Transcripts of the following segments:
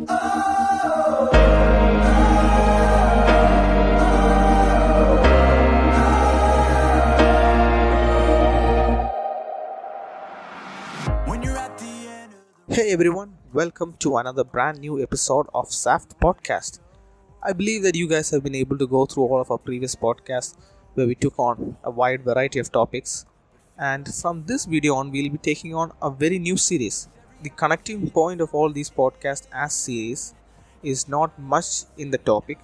Hey everyone, welcome to another brand new episode of SAFT Podcast. I believe that you guys have been able to go through all of our previous podcasts where we took on a wide variety of topics. And from this video on, we'll be taking on a very new series. The connecting point of all these podcasts as series is not much in the topic,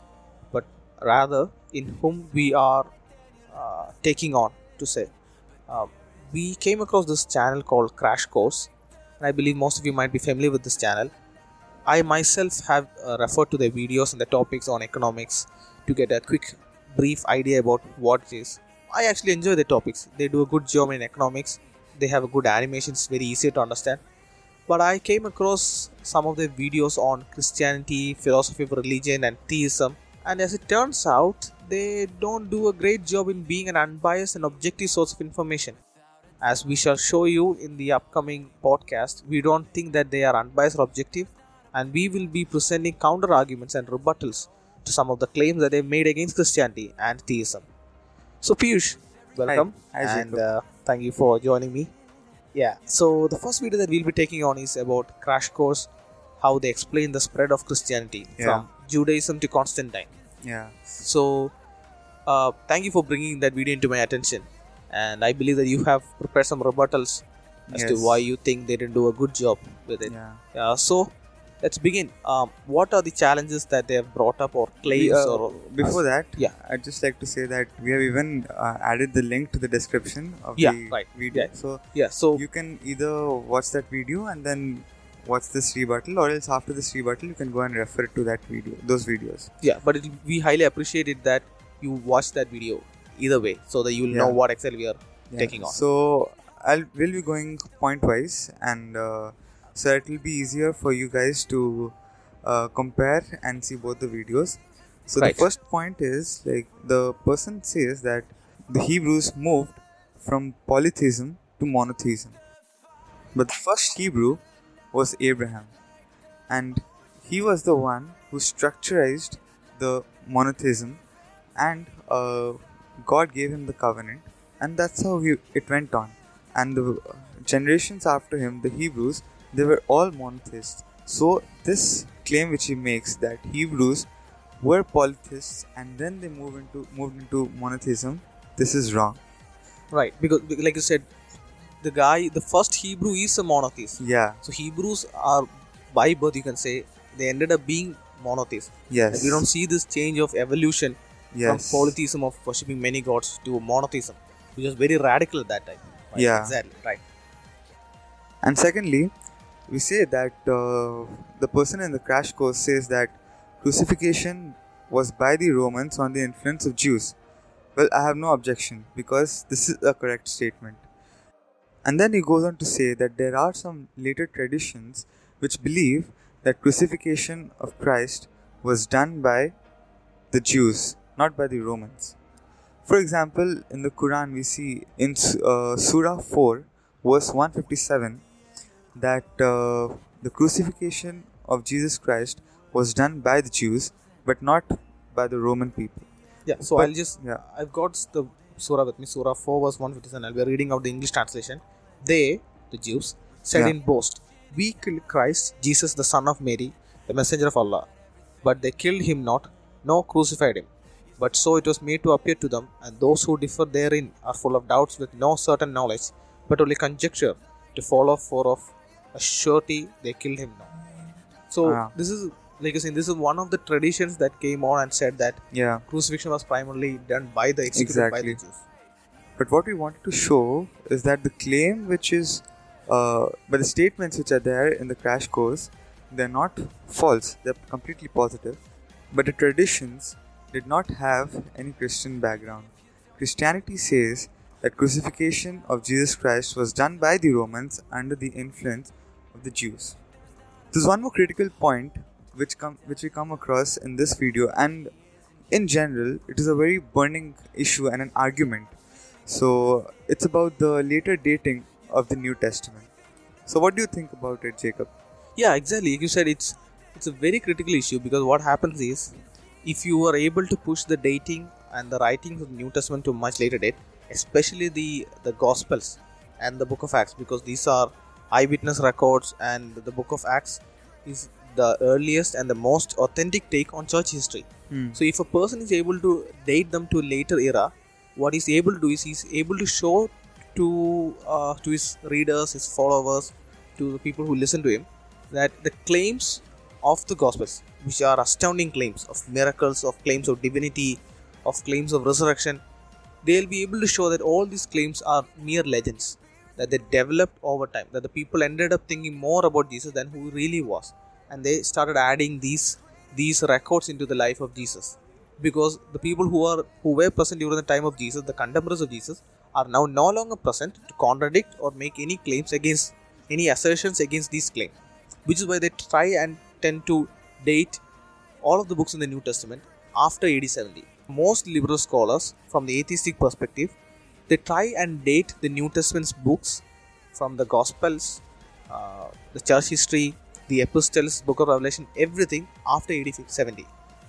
but rather in whom we are uh, taking on to say. Uh, we came across this channel called Crash Course, and I believe most of you might be familiar with this channel. I myself have uh, referred to their videos and the topics on economics to get a quick, brief idea about what it is. I actually enjoy the topics. They do a good job in economics. They have a good animations, very easy to understand. But I came across some of their videos on Christianity, philosophy of religion, and theism. And as it turns out, they don't do a great job in being an unbiased and objective source of information as we shall show you in the upcoming podcast, we don't think that they are unbiased or objective, and we will be presenting counter arguments and rebuttals to some of the claims that they've made against Christianity and theism. So, Piyush, welcome, Hi, and uh, thank you for joining me. Yeah, so the first video that we'll be taking on is about Crash Course, how they explain the spread of Christianity Yeah. from Judaism to Constantine. Yeah. So, uh, thank you for bringing that video into my attention. And I believe that you have prepared some rebuttals as to why you think they didn't do a good job with it. Yeah. Uh, so, let's begin. Um, what are the challenges that they have brought up or claims uh, or before that, yeah. I'd just like to say that we have even uh, added the link to the description of Yeah, the right. video. Yeah. So yeah? So you can either watch that video and then watch this rebuttal, or else after this rebuttal, you can go and refer to that video, those videos. yeah, but it, we highly appreciate it that you watch that video either way, so that you will know what Excel we are Yeah. taking on. So I'll will be going point wise, and uh, so it will be easier for you guys to uh, compare and see both the videos. So Right. the first point is like the person says that the Hebrews moved from polytheism to monotheism, but the first Hebrew was Abraham, and he was the one who structurized the monotheism, and uh, God gave him the covenant, and that's how he, it went on. And the generations after him, the Hebrews, they were all monotheists. So this claim which he makes that Hebrews were polytheists and then they moved into moved into monotheism, this is wrong. right, because like you said, the guy, the first Hebrew is a monotheist. Yeah. So Hebrews are by birth, you can say, they ended up being monotheists. Yes. We don't see this change of evolution Yes. from polytheism of worshipping many gods to monotheism, which was very radical at that time. Right? Yeah. Exactly. Right. And secondly, we say that uh, the person in the crash course says that crucifixion was by the Romans on the influence of Jews. Well, I have no objection because this is a correct statement. And then he goes on to say that there are some later traditions which believe that crucifixion of Christ was done by the Jews, not by the Romans. For example, in the Quran, we see in uh, Surah 4, verse 157, that uh, the crucifixion of Jesus Christ was done by the Jews, but not by the Roman people. Yeah. So But- I'll just yeah. I've got the surah with me, Surah 4 verse 157. I'll be reading out the English translation. They, the Jews, said Yeah. in boast, We killed Christ, Jesus the Son of Mary, the messenger of Allah. But they killed him not, nor crucified him. But so it was made to appear to them, and those who differ therein are full of doubts with no certain knowledge, but only conjecture to follow for of a surety they killed him not. So Ah. this is like I said, this is one of the traditions that came on and said that Yeah. crucifixion was primarily done by the executed by the Exactly. Jews. But what we wanted to show is that the claim which is, uh, but the statements which are there in the crash course, they're not false, they're completely positive. But the traditions did not have any Christian background. Christianity says that crucifixion of Jesus Christ was done by the Romans under the influence of the Jews. There's one more critical point which come which we come across in this video and in general it is a very burning issue and an argument so it's about the later dating of the New Testament. So what do you think about it, Jacob? Yeah, exactly. You said, it's it's a very critical issue because what happens is if you are able to push the dating and the writings of the New Testament to a much later date, especially the the Gospels and the Book of Acts, because these are eyewitness records, and the Book of Acts is the earliest and the most authentic take on church history. Hmm. So if a person is able to date them to a later era, what he's able to do is he's able to show to uh, to his readers, his followers, to the people who listen to him, that the claims of the Gospels, which are astounding claims of miracles, of claims of divinity, of claims of resurrection, they'll be able to show that all these claims are mere legends, that they developed over time, that the people ended up thinking more about Jesus than who he really was, and they started adding these these records into the life of Jesus, because the people who are who were present during the time of Jesus, the contemporaries of Jesus, are now no longer present to contradict or make any claims against any assertions against these claims, which is why they try and tend to date all of the books in the New Testament after AD 70. Most liberal scholars, from the atheistic perspective, they try and date the New Testament's books from the Gospels, uh, the church history, the epistles, book of Revelation, everything after AD 70.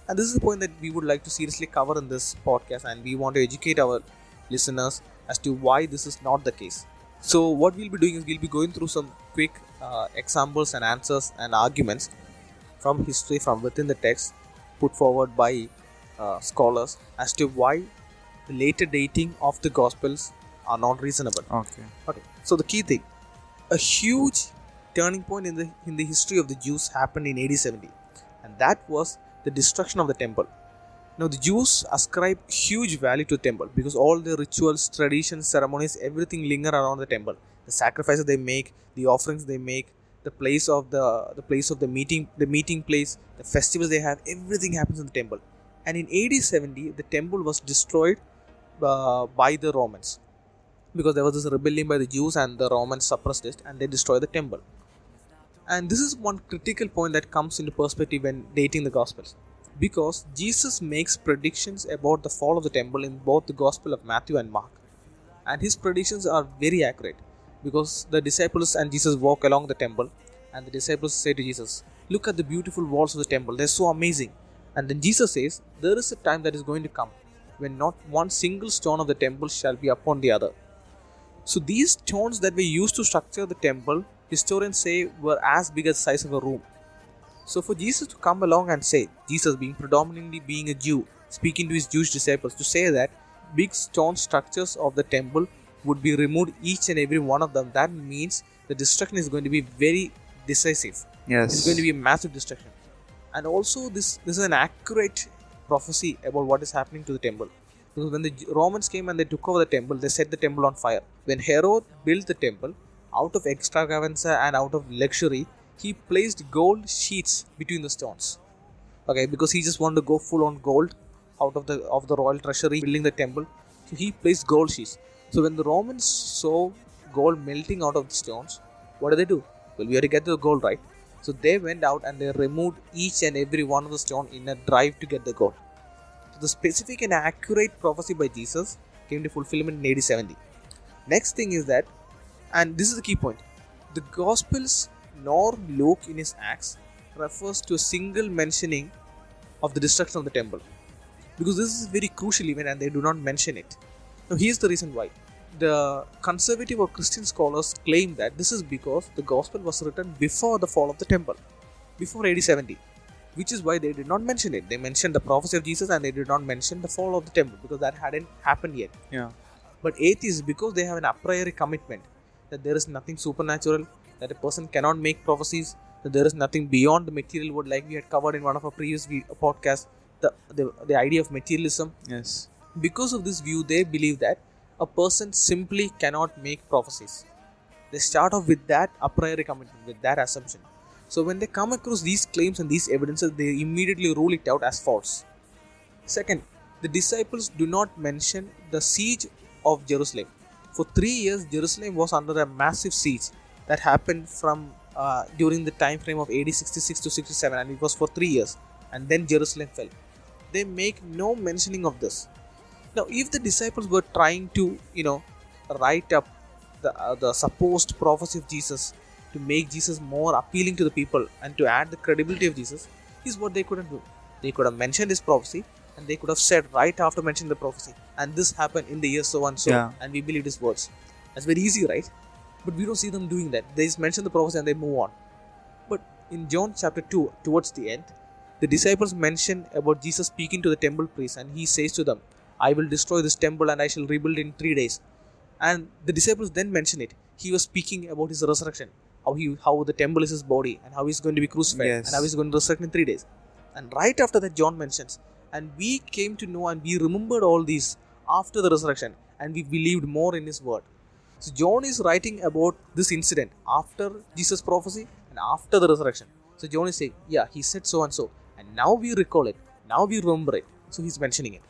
And this is the point that we would like to seriously cover in this podcast, and we want to educate our listeners as to why this is not the case. So, what we'll be doing is we'll be going through some quick uh, examples and answers and arguments from history from within the text put forward by uh, scholars as to why the later dating of the Gospels are not reasonable. Okay. Okay. So the key thing, a huge turning point in the in the history of the Jews happened in AD 70, and that was the destruction of the temple. Now the Jews ascribe huge value to the temple because all the rituals, traditions, ceremonies, everything linger around the temple. The sacrifices they make, the offerings they make, the place of the the place of the meeting, the meeting place, the festivals they have, everything happens in the temple. And in AD 70, the temple was destroyed Uh, by the Romans because there was this rebellion by the Jews and the Romans suppressed it and they destroyed the temple. And this is one critical point that comes into perspective when dating the Gospels. Because Jesus makes predictions about the fall of the temple in both the Gospel of Matthew and Mark. And his predictions are very accurate because the disciples and Jesus walk along the temple and the disciples say to Jesus, Look at the beautiful walls of the temple, they're so amazing. And then Jesus says, There is a time that is going to come when not one single stone of the temple shall be upon the other. So these stones that were used to structure the temple, historians say were as big as the size of a room. So for Jesus to come along and say, Jesus being predominantly being a Jew, speaking to his Jewish disciples, to say that big stone structures of the temple would be removed each and every one of them, that means the destruction is going to be very decisive. Yes. It's going to be a massive destruction. And also this this is an accurate prophecy about what is happening to the temple. Because when the Romans came and they took over the temple, they set the temple on fire. When Herod built the temple, out of extravaganza and out of luxury, he placed gold sheets between the stones. Okay, because he just wanted to go full on gold out of the of the royal treasury building the temple. So he placed gold sheets. So when the Romans saw gold melting out of the stones, what did they do? Well, we have to get the gold, right? So they went out and they removed each and every one of the stone in a drive to get the gold. So the specific and accurate prophecy by Jesus came to fulfillment in AD 70. Next thing is that, and this is the key point, the Gospels nor Luke in his Acts refers to a single mentioning of the destruction of the temple. Because this is a very crucial event and they do not mention it. Now here's the reason why. The conservative or Christian scholars claim that this is because the gospel was written before the fall of the temple, before AD 70, which is why they did not mention it. They mentioned the prophecy of Jesus and they did not mention the fall of the temple because that hadn't happened yet. Yeah. But atheists, because they have an a priori commitment that there is nothing supernatural, that a person cannot make prophecies, that there is nothing beyond the material world, like we had covered in one of our previous podcasts, the, the, the idea of materialism. Yes. Because of this view, they believe that a person simply cannot make prophecies. They start off with that a priori commitment, with that assumption. So when they come across these claims and these evidences, they immediately rule it out as false. Second, the disciples do not mention the siege of Jerusalem. For three years, Jerusalem was under a massive siege that happened from uh, during the time frame of AD 66 to 67, and it was for three years. And then Jerusalem fell. They make no mentioning of this. Now, if the disciples were trying to, you know, write up the, uh, the supposed prophecy of Jesus to make Jesus more appealing to the people and to add the credibility of Jesus is what they couldn't do. They could have mentioned his prophecy and they could have said right after mentioning the prophecy, and this happened in the year so and so, Yeah. and we believe his words. That's very easy, right? But we don't see them doing that. They just mention the prophecy and they move on. But in John chapter 2, towards the end, the disciples mention about Jesus speaking to the temple priests, and he says to them, I will destroy this temple and I shall rebuild in three days. And the disciples then mention it. He was speaking about his resurrection, how he how the temple is his body, and how he's going to be crucified, Yes. and how he's going to resurrect in three days. And right after that, John mentions, and we came to know and we remembered all these after the resurrection, and we believed more in his word. So John is writing about this incident after Jesus' prophecy and after the resurrection. So John is saying, yeah, he said so and so, and now we recall it, now we remember it. So he's mentioning it.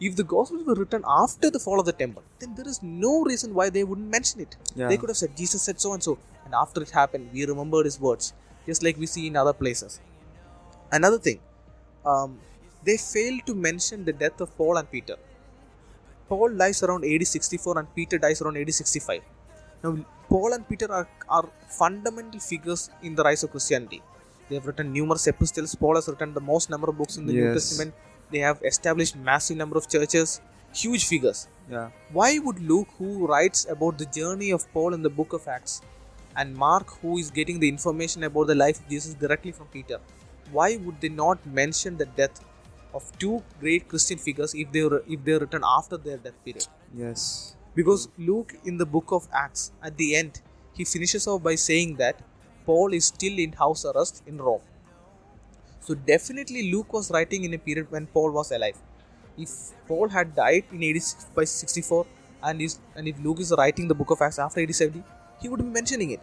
If the Gospels were written after the fall of the temple, then there is no reason why they wouldn't mention it. Yeah. They could have said, Jesus said so and so, and after it happened, we remembered his words, just like we see in other places. Another thing, um, they failed to mention the death of Paul and Peter. Paul dies around AD 64 and Peter dies around AD 65. Now, Paul and Peter are, are fundamental figures in the rise of Christianity. They have written numerous epistles. Paul has written the most number of books in the New Testament. They have established massive number of churches, huge figures. Yeah. Why would Luke, who writes about the journey of Paul in the book of Acts, and Mark, who is getting the information about the life of Jesus directly from Peter, why would they not mention the death of two great Christian figures if they were if they were written after their death period? Yes. Because Luke in the book of Acts, at the end, he finishes off by saying that Paul is still in house arrest in Rome. So definitely Luke was writing in a period when Paul was alive. If Paul had died in 86 by 64 and is and if Luke is writing the book of Acts after 87, he would be mentioning it.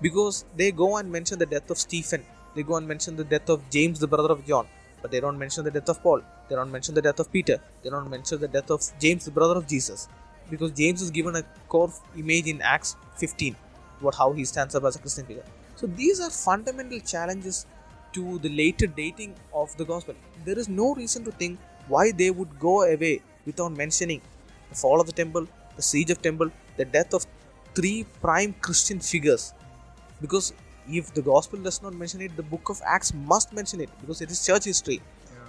Because they go and mention the death of Stephen, they go and mention the death of James, the brother of John, but they don't mention the death of Paul, they don't mention the death of Peter, they don't mention the death of James, the brother of Jesus. Because James is given a core image in Acts 15 about how he stands up as a Christian figure. So these are fundamental challenges to the later dating of the gospel. There is no reason to think why they would go away without mentioning the fall of the temple, the siege of temple, the death of three prime Christian figures. Because if the gospel does not mention it, the book of Acts must mention it because it is church history.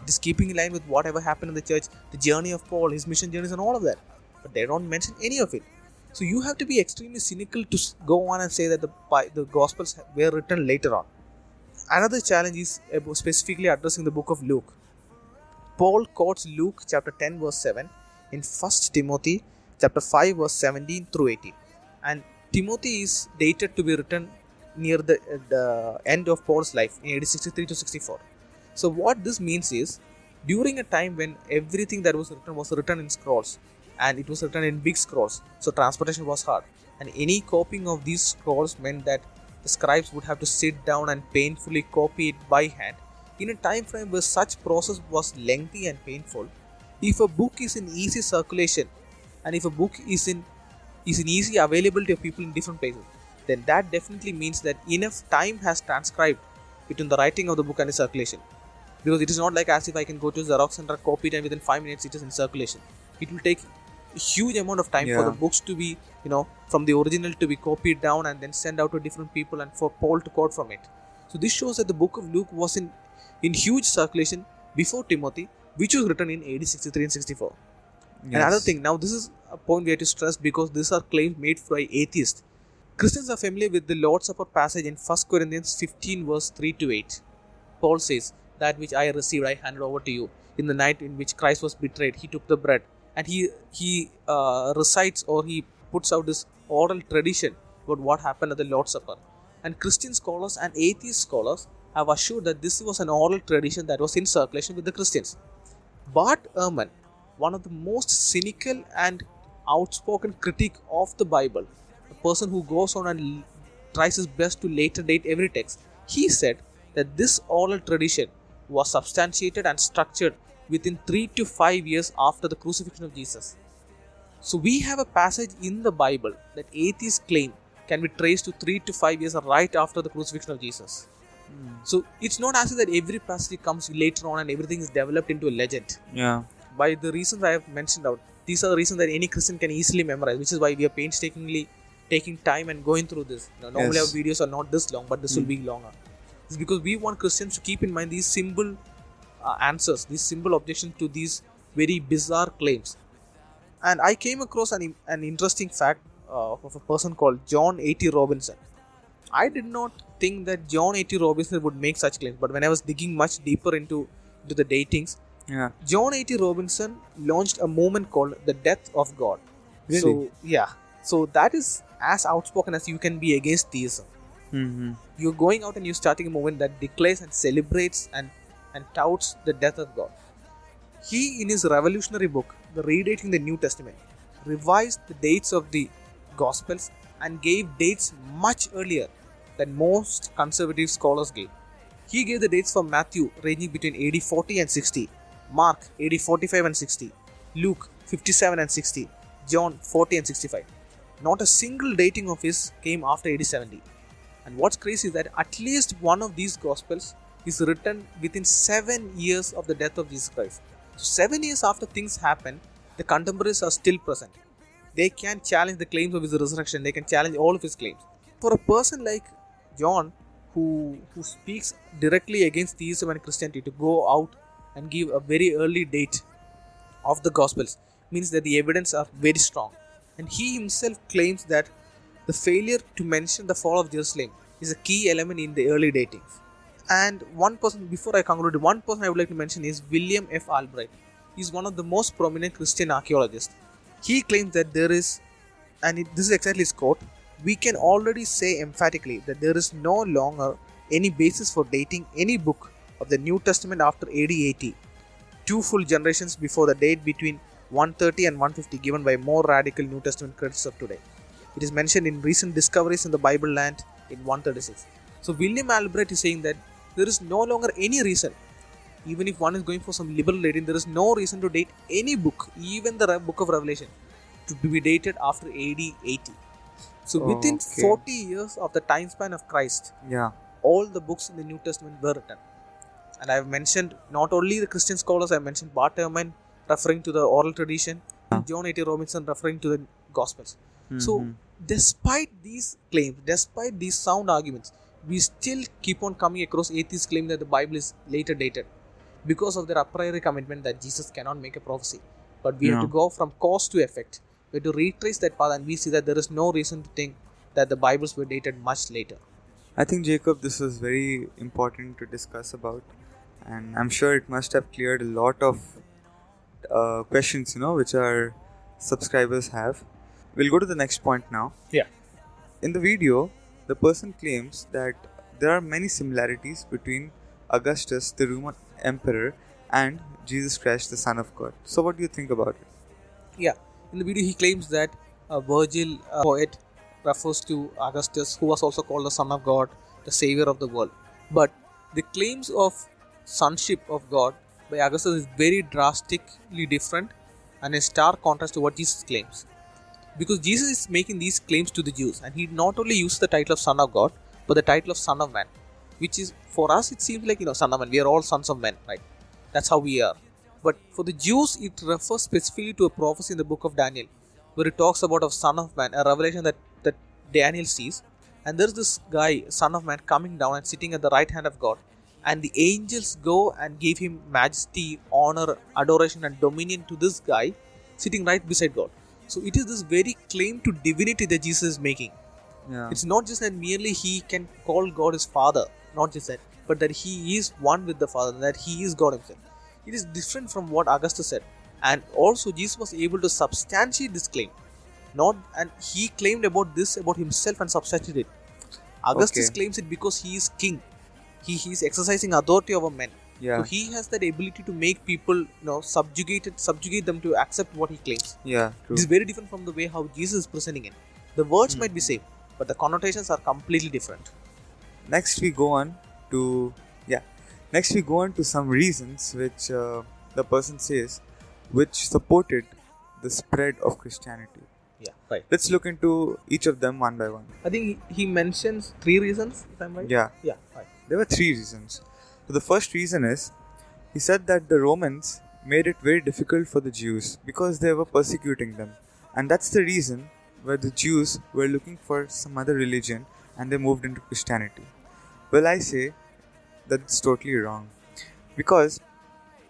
It is keeping in line with whatever happened in the church, the journey of Paul, his mission journeys, and all of that. But they don't mention any of it. So you have to be extremely cynical to go on and say that the the Gospels were written later on. Another challenge is uh, specifically addressing the book of Luke. Paul quotes Luke chapter 10 verse 7 in 1 Timothy chapter 5 verse 17 through 18. And Timothy is dated to be written near the, uh, the end of Paul's life in AD 63 to 64. So what this means is during a time when everything that was written was written in scrolls and it was written in big scrolls so transportation was hard and any copying of these scrolls meant that the scribes would have to sit down and painfully copy it by hand in a time frame where such process was lengthy and painful if a book is in easy circulation and if a book is in is in easy availability of people in different places then that definitely means that enough time has transcribed between the writing of the book and its circulation because it is not like as if I can go to Xerox center, copy it, and within five minutes it is in circulation. It will take huge amount of time for the books to be, you know, from the original to be copied down and then sent out to different people and for Paul to quote from it. So this shows that the book of Luke was in in huge circulation before Timothy, which was written in AD 63 and 64. Another thing, now this is a point we have to stress because these are claims made by atheists. Christians are familiar with the Lord's Supper passage in 1 Corinthians 15, verse 3 to 8. Paul says, That which I received, I handed over to you. In the night in which Christ was betrayed, he took the bread and he he uh, recites or he puts out this oral tradition about what happened at the Lord's Supper. And Christian scholars and atheist scholars have assured that this was an oral tradition that was in circulation with the Christians. Bart Ehrman, one of the most cynical and outspoken critic of the Bible, a person who goes on and tries his best to later date every text, he said that this oral tradition was substantiated and structured within 3 to 5 years after the crucifixion of Jesus. So we have a passage in the Bible that atheists claim can be traced to 3 to 5 years right after the crucifixion of Jesus. Hmm. So it's not as if that every passage comes later on and everything is developed into a legend Yeah. by the reasons I have mentioned out. These are the reasons that any Christian can easily memorize, which is why we are painstakingly taking time and going through this. You know, normally Yes. our videos are not this long, but this will hmm. be longer. It's because we want Christians to keep in mind these simple uh, answers, these simple objections to these very bizarre claims. And I came across an, an interesting fact uh, of a person called John A.T. Robinson. I did not think that John A.T. Robinson would make such claims, but when I was digging much deeper into, into the datings, Yeah. John A.T. Robinson launched a movement called the Death of God. Really? So, yeah. So, that is as outspoken as you can be against theism. Mm-hmm. You're going out and you're starting a movement that declares and celebrates and, and touts the death of God. He, in his revolutionary book, The Redating the New Testament, revised the dates of the Gospels and gave dates much earlier than most conservative scholars gave. He gave the dates for Matthew ranging between AD 40 and 60, Mark AD 45 and 60, Luke 57 and 60, John 40 and 65. Not a single dating of his came after AD 70. And what's crazy is that at least one of these Gospels is written within seven years of the death of Jesus Christ. So, seven years after things happen, the contemporaries are still present. They can challenge the claims of his resurrection, they can challenge all of his claims. For a person like John, who, who speaks directly against theism and Christianity, to go out and give a very early date of the Gospels means that the evidence are very strong. And he himself claims that the failure to mention the fall of Jerusalem is a key element in the early datings. And one person, before I conclude, one person I would like to mention is William F. Albright. He's one of the most prominent Christian archaeologists. He claims that there is, and it, this is exactly his quote, we can already say emphatically that there is no longer any basis for dating any book of the New Testament after AD 80, two full generations before the date between 130 and 150 given by more radical New Testament critics of today. It is mentioned in recent discoveries in the Bible land in 136. So William Albright is saying that there is no longer any reason, even if one is going for some liberal dating, there is no reason to date any book, even the book of Revelation, to be dated after AD 80. So within Okay. 40 years of the time span of Christ, Yeah. all the books in the New Testament were written. And I have mentioned not only the Christian scholars, I mentioned Bart Ehrman referring to the oral tradition, John A.T. Robinson referring to the Gospels. So, Mhm. despite these claims, despite these sound arguments, we still keep on coming across atheists claim that the Bible is later dated because of their a priori commitment that Jesus cannot make a prophecy. But we have to go from cause to effect. We have to retrace that path, and we see that there is no reason to think that the Bibles were dated much later. I think Jacob, this was very important to discuss about, and I'm sure it must have cleared a lot of uh, questions, you know, which our subscribers have. We'll go to the next point now. Yeah. In the video, the person claims that there are many similarities between Augustus, the Roman emperor, and Jesus Christ, the Son of God. So, what do you think about it? Yeah, in the video he claims that a Virgil a poet refers to Augustus, who was also called the Son of God, the Savior of the world. But the claims of sonship of God by Augustus is very drastically different and in stark contrast to what Jesus claims. Because Jesus is making these claims to the Jews, and he not only uses the title of Son of God, but the title of Son of Man, which is for us it seems like you know Son of Man. We are all sons of men, right? That's how we are. But for the Jews, it refers specifically to a prophecy in the book of Daniel, where it talks about a Son of Man, a revelation that, that Daniel sees. And there's this guy, Son of Man, coming down and sitting at the right hand of God. And the angels go and give him majesty, honor, adoration, and dominion to this guy sitting right beside God. So it is this very claim to divinity that Jesus is making. Yeah. It's not just that merely he can call God his Father, not just that, but that he is one with the Father, that he is God himself. It is different from what Augustus said. And also, Jesus was able to substantiate this claim. Not and he claimed about this about himself and substantiated it. Augustus Okay. claims it because he is king. He, he is exercising authority over men. Yeah. So he has that ability to make people, you know, subjugated, subjugate them to accept what he claims. Yeah. True. It is very different from the way how Jesus is presenting it. The words might be same, but the connotations are completely different. next we go on to yeah next we go on to some reasons which uh, the person says which supported the spread of christianity Yeah, right. let's look into each of them one by one I think he, he mentions three reasons, if I'm right. yeah Yeah, right. there were three reasons so the first reason is he said that the romans made it very difficult for the jews because they were persecuting them and that's the reason where the Jews were looking for some other religion and they moved into Christianity. Well, I say that it's totally wrong because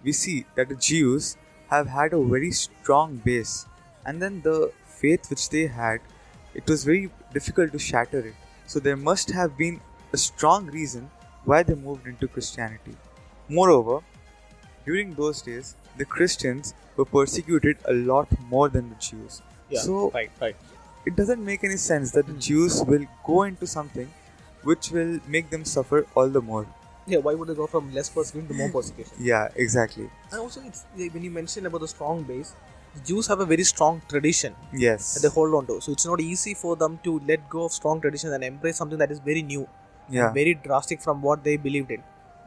we see that the Jews have had a very strong base, and then the faith which they had, it was very difficult to shatter it. So there must have been a strong reason why they moved into Christianity. Moreover, during those days, the Christians were persecuted a lot more than the Jews. so right, right. it doesn't make any sense that the Hmm. Jews will go into something which will make them suffer all the more. Yeah, why would they go from less persecution to more persecution? Yeah, exactly. And also, it's like, when you mentioned about the strong base, the Jews have a very strong tradition Yes. that they hold on to. So it's not easy for them to let go of strong tradition and embrace something that is very new, yeah. very drastic from what they believed in.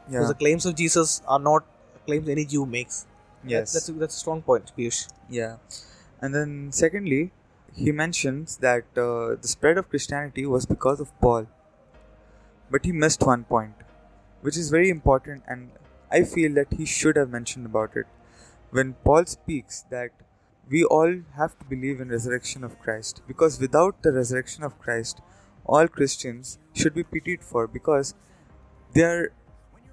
Because Yeah. the claims of Jesus are not claims any Jew makes. Yes. That's, that's, a, that's a strong point, Piyush. Yeah. And then, secondly, he mentions that uh, the spread of Christianity was because of Paul. But he missed one point, which is very important, and I feel that he should have mentioned about it. When Paul speaks that we all have to believe in resurrection of Christ, because without the resurrection of Christ, all Christians should be pitied for because they are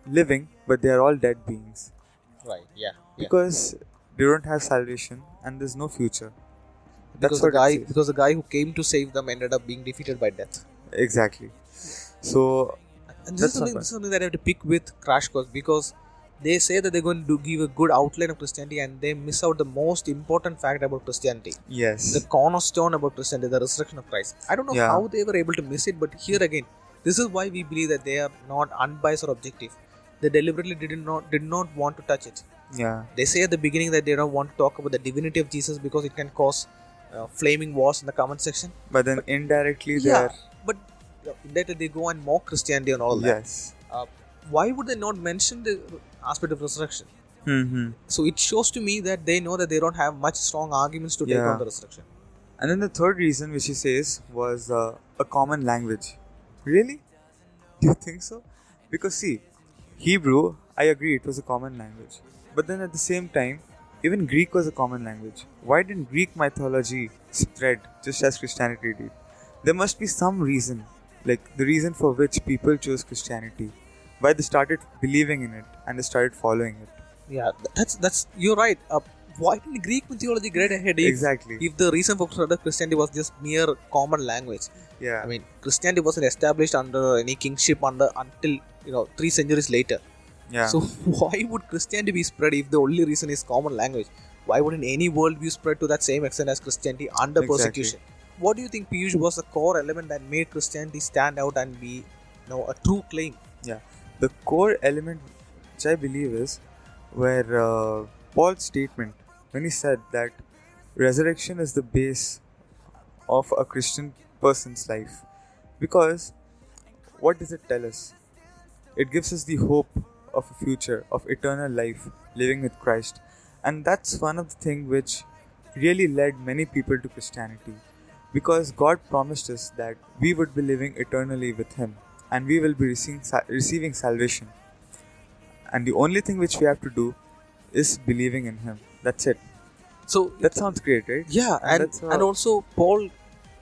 living, but they are all dead beings Right, yeah. because they don't have salvation and there's no future. That's Because the what it guy, because the guy who came to save them ended up being defeated by death. Exactly. So And this is, something, this is something that I have to pick with Crash Course because they say that they're going to give a good outline of Christianity and they miss out the most important fact about Christianity. yes, The cornerstone about Christianity, the resurrection of Christ. I don't know Yeah. how they were able to miss it, but here again, this is why we believe that they are not unbiased or objective. They deliberately did not did not want to touch it. yeah, They say at the beginning that they don't want to talk about the divinity of Jesus because it can cause uh, flaming wars in the comment section. but then indirectly they yeah, are but uh, indirectly they go and mock Christianity and all that. yes. Uh, why would they not mention the aspect of resurrection? hmm So it shows to me that they know that they don't have much strong arguments to take Yeah. on the resurrection. And then the third reason which he says was uh, a common language. Really? Do you think so? Because see, Hebrew, I agree, it was a common language. But then at the same time, even Greek was a common language. Why didn't Greek mythology spread just as Christianity did? There must be some reason, like the reason for which people chose Christianity, why they started believing in it and they started following it. Yeah, that's that's you're right. Uh, why didn't Greek mythology get ahead if, Exactly. if the reason for Christianity was just mere common language? Yeah. I mean, Christianity wasn't established under any kingship under until you know three centuries later. yeah. So why would Christianity be spread if the only reason is common language? Why wouldn't any worldview spread to that same extent as Christianity under Exactly. persecution? What do you think Piyush was the core element that made Christianity stand out and be you know a true claim? Yeah, the core element which I believe is where uh, Paul's statement when he said that resurrection is the base of a Christian person's life. Because what does it tell us? It gives us the hope of a future, of eternal life, living with Christ. And that's one of the things which really led many people to Christianity. Because God promised us that we would be living eternally with Him and we will be receiving, receiving salvation. And the only thing which we have to do is believing in Him. That's it. So That sounds great, right? yeah, And and and, also Paul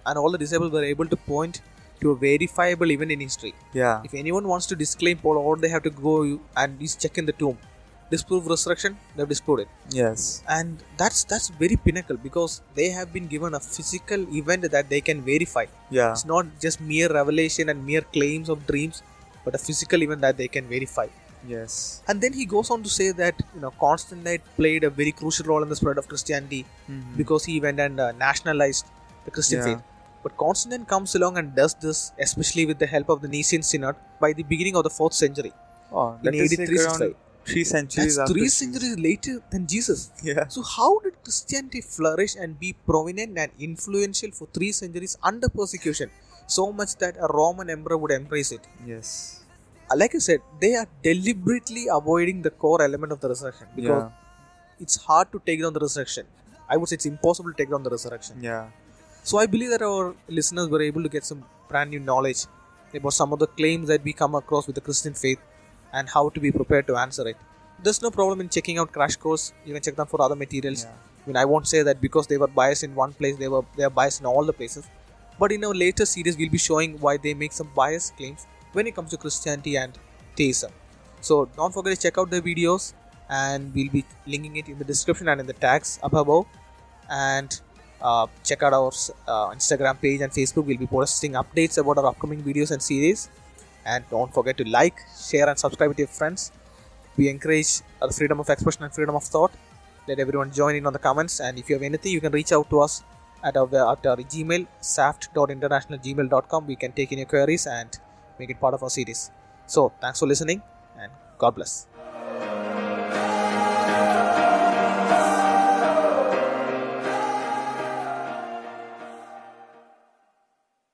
and all the disciples were able to point to a verifiable event in history. Yeah. If anyone wants to disclaim Paul, all they have to go and just check in the tomb, disprove resurrection, they've disproved it. Yes. and that's that's very pinnacle because they have been given a physical event that they can verify Yeah. it's not just mere revelation and mere claims of dreams but a physical event that they can verify Yes. and then he goes on to say that you know constantine played a very crucial role in the spread of christianity Mhm. because he went and uh, nationalized the christian Yeah. faith but constantine comes along and does this especially with the help of the nicene synod by the beginning of the 4th century Oh, In is like 83, around three centuries that's three centuries later than jesus Yeah. So how did Christianity flourish and be prominent and influential for three centuries under persecution? So much that a Roman emperor would embrace it. Yes. Uh, Like I said, they are deliberately avoiding the core element of the resurrection because Yeah. it's hard to take down the resurrection. I would say it's impossible to take down the resurrection. Yeah. So I believe that our listeners were able to get some brand new knowledge about some of the claims that we come across with the Christian faith and how to be prepared to answer it. There's no problem in checking out Crash Course. You can check them for other materials. Yeah. I mean, I won't say that because they were biased in one place, they were they are biased in all the places. But in our later series, we'll be showing why they make some biased claims when it comes to Christianity and theism. So don't forget to check out the videos, and we'll be linking it in the description and in the tags up above. And uh, check out our uh, Instagram page and Facebook. We'll be posting updates about our upcoming videos and series. And don't forget to like, share, and subscribe with your friends. We encourage the freedom of expression and freedom of thought. Let everyone join in on the comments. And if you have anything, you can reach out to us at our, at our Gmail, saft.international@gmail.com. We can take in your queries and make it part of our series. So, thanks for listening and God bless.